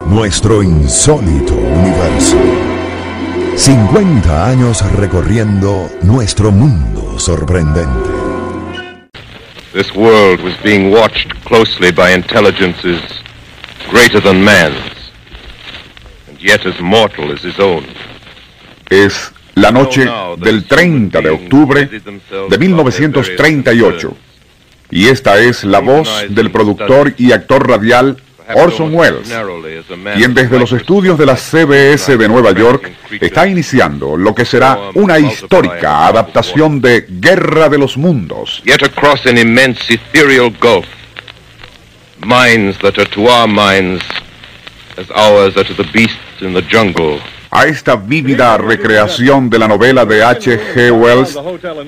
Nuestro insólito universo. 50 años recorriendo nuestro mundo sorprendente. This world was being watched closely by intelligences greater than man's, and yet as mortal as his own. Es la noche del 30 de octubre de 1938. Y esta es la voz del productor y actor radial Orson Welles, quien desde los estudios de la CBS de Nueva York está iniciando lo que será una histórica adaptación de Guerra de los Mundos. Yet across an immense ethereal gulf, minds that are to our minds as ours are to the beasts in the jungle. A esta vívida recreación de la novela de H.G. Wells,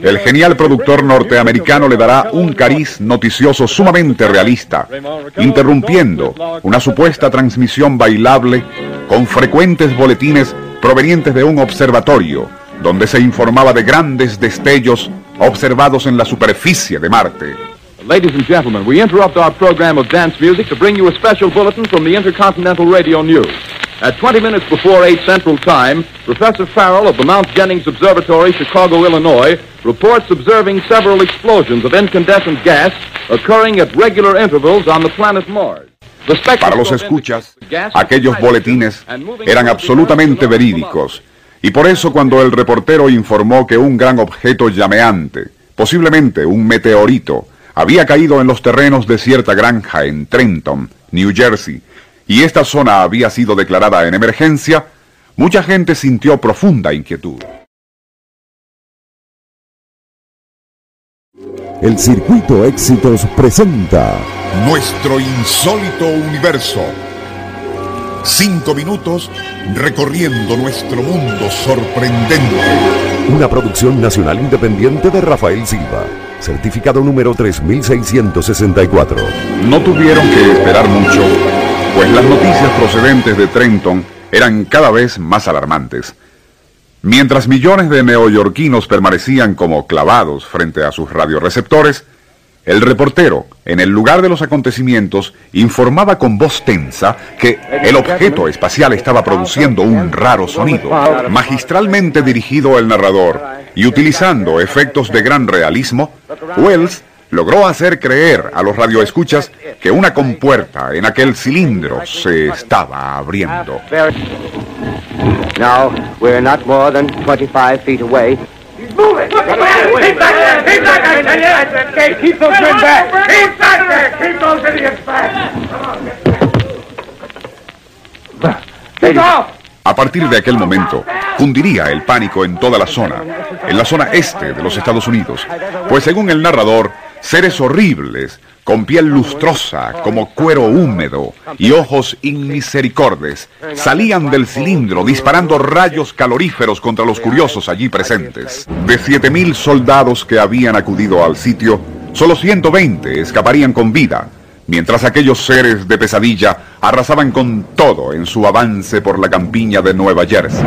el genial productor norteamericano le dará un cariz noticioso sumamente realista, interrumpiendo una supuesta transmisión bailable con frecuentes boletines provenientes de un observatorio, donde se informaba de grandes destellos observados en la superficie de Marte. Ladies and gentlemen, we interrupt our program of dance music to bring you a special bulletin from the Intercontinental Radio News. At 20 minutes before 8 Central Time, Professor Farrell of the Mount Jennings Observatory, Chicago, Illinois, reports observing several explosions of incandescent gas occurring at regular intervals on the planet Mars. Para los escuchas, aquellos boletines eran absolutamente verídicos. Y por eso cuando el reportero informó que un gran objeto llameante, posiblemente un meteorito, había caído en los terrenos de cierta granja en Trenton, New Jersey, y esta zona había sido declarada en emergencia, mucha gente sintió profunda inquietud. El Circuito Éxitos presenta Nuestro insólito universo. Cinco minutos recorriendo nuestro mundo sorprendente. una producción nacional independiente de Rafael Silva, certificado número 3664. No tuvieron que esperar mucho, pues las noticias procedentes de Trenton eran cada vez más alarmantes. Mientras millones de neoyorquinos permanecían como clavados frente a sus radioreceptores, el reportero, en el lugar de los acontecimientos, informaba con voz tensa que el objeto espacial estaba produciendo un raro sonido. Magistralmente dirigido el narrador y utilizando efectos de gran realismo, Wells logró hacer creer a los radioescuchas que una compuerta en aquel cilindro se estaba abriendo. No, we're not more than 25 feet away. Move it! Keep back there! Keep back there! I tell you! Okay, keep those men back! Keep back there! Keep those idiots back! Keep off! A partir de aquel momento, fundiría el pánico en toda la zona, en la zona este de los Estados Unidos, pues según el narrador, seres horribles, con piel lustrosa como cuero húmedo y ojos inmisericordes, salían del cilindro disparando rayos caloríferos contra los curiosos allí presentes. De 7.000 soldados que habían acudido al sitio, solo 120 escaparían con vida, mientras aquellos seres de pesadilla arrasaban con todo en su avance por la campiña de Nueva Jersey.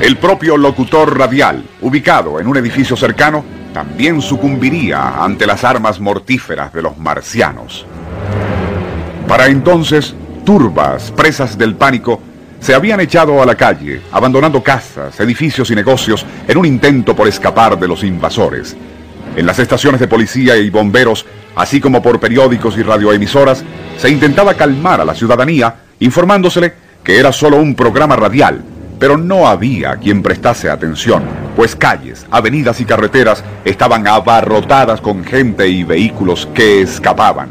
El propio locutor radial, ubicado en un edificio cercano, también sucumbiría ante las armas mortíferas de los marcianos. Para entonces, turbas, presas del pánico, se habían echado a la calle, abandonando casas, edificios y negocios en un intento por escapar de los invasores. En las estaciones de policía y bomberos, así como por periódicos y radioemisoras, se intentaba calmar a la ciudadanía, informándosele que era solo un programa radial, pero no había quien prestase atención, pues calles, avenidas y carreteras estaban abarrotadas con gente y vehículos que escapaban.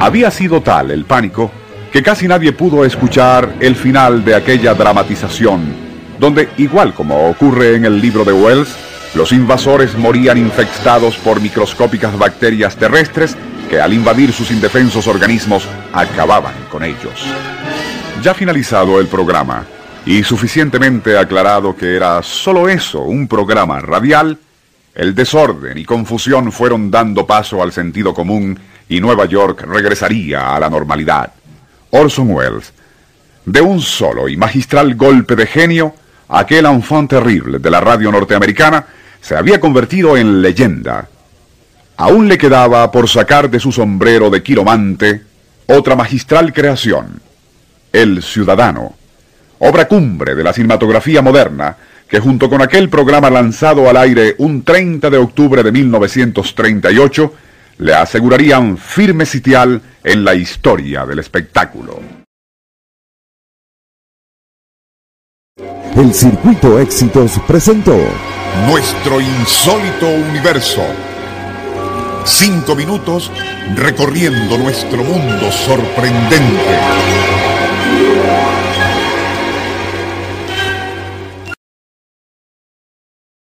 Había sido tal el pánico que casi nadie pudo escuchar el final de aquella dramatización, donde, igual como ocurre en el libro de Wells, Los invasores morían infectados por microscópicas bacterias terrestres que al invadir sus indefensos organismos acababan con ellos. Ya finalizado el programa y suficientemente aclarado que era solo eso, un programa radial, el desorden y confusión fueron dando paso al sentido común y Nueva York regresaría a la normalidad. Orson Welles, de un solo y magistral golpe de genio, aquel enfant terrible de la radio norteamericana se había convertido en leyenda. Aún le quedaba por sacar de su sombrero de quiromante otra magistral creación, El Ciudadano, obra cumbre de la cinematografía moderna, que junto con aquel programa lanzado al aire un 30 de octubre de 1938, le asegurarían firme sitial en la historia del espectáculo. El Circuito Éxitos presentó Nuestro insólito universo. Cinco minutos recorriendo nuestro mundo sorprendente.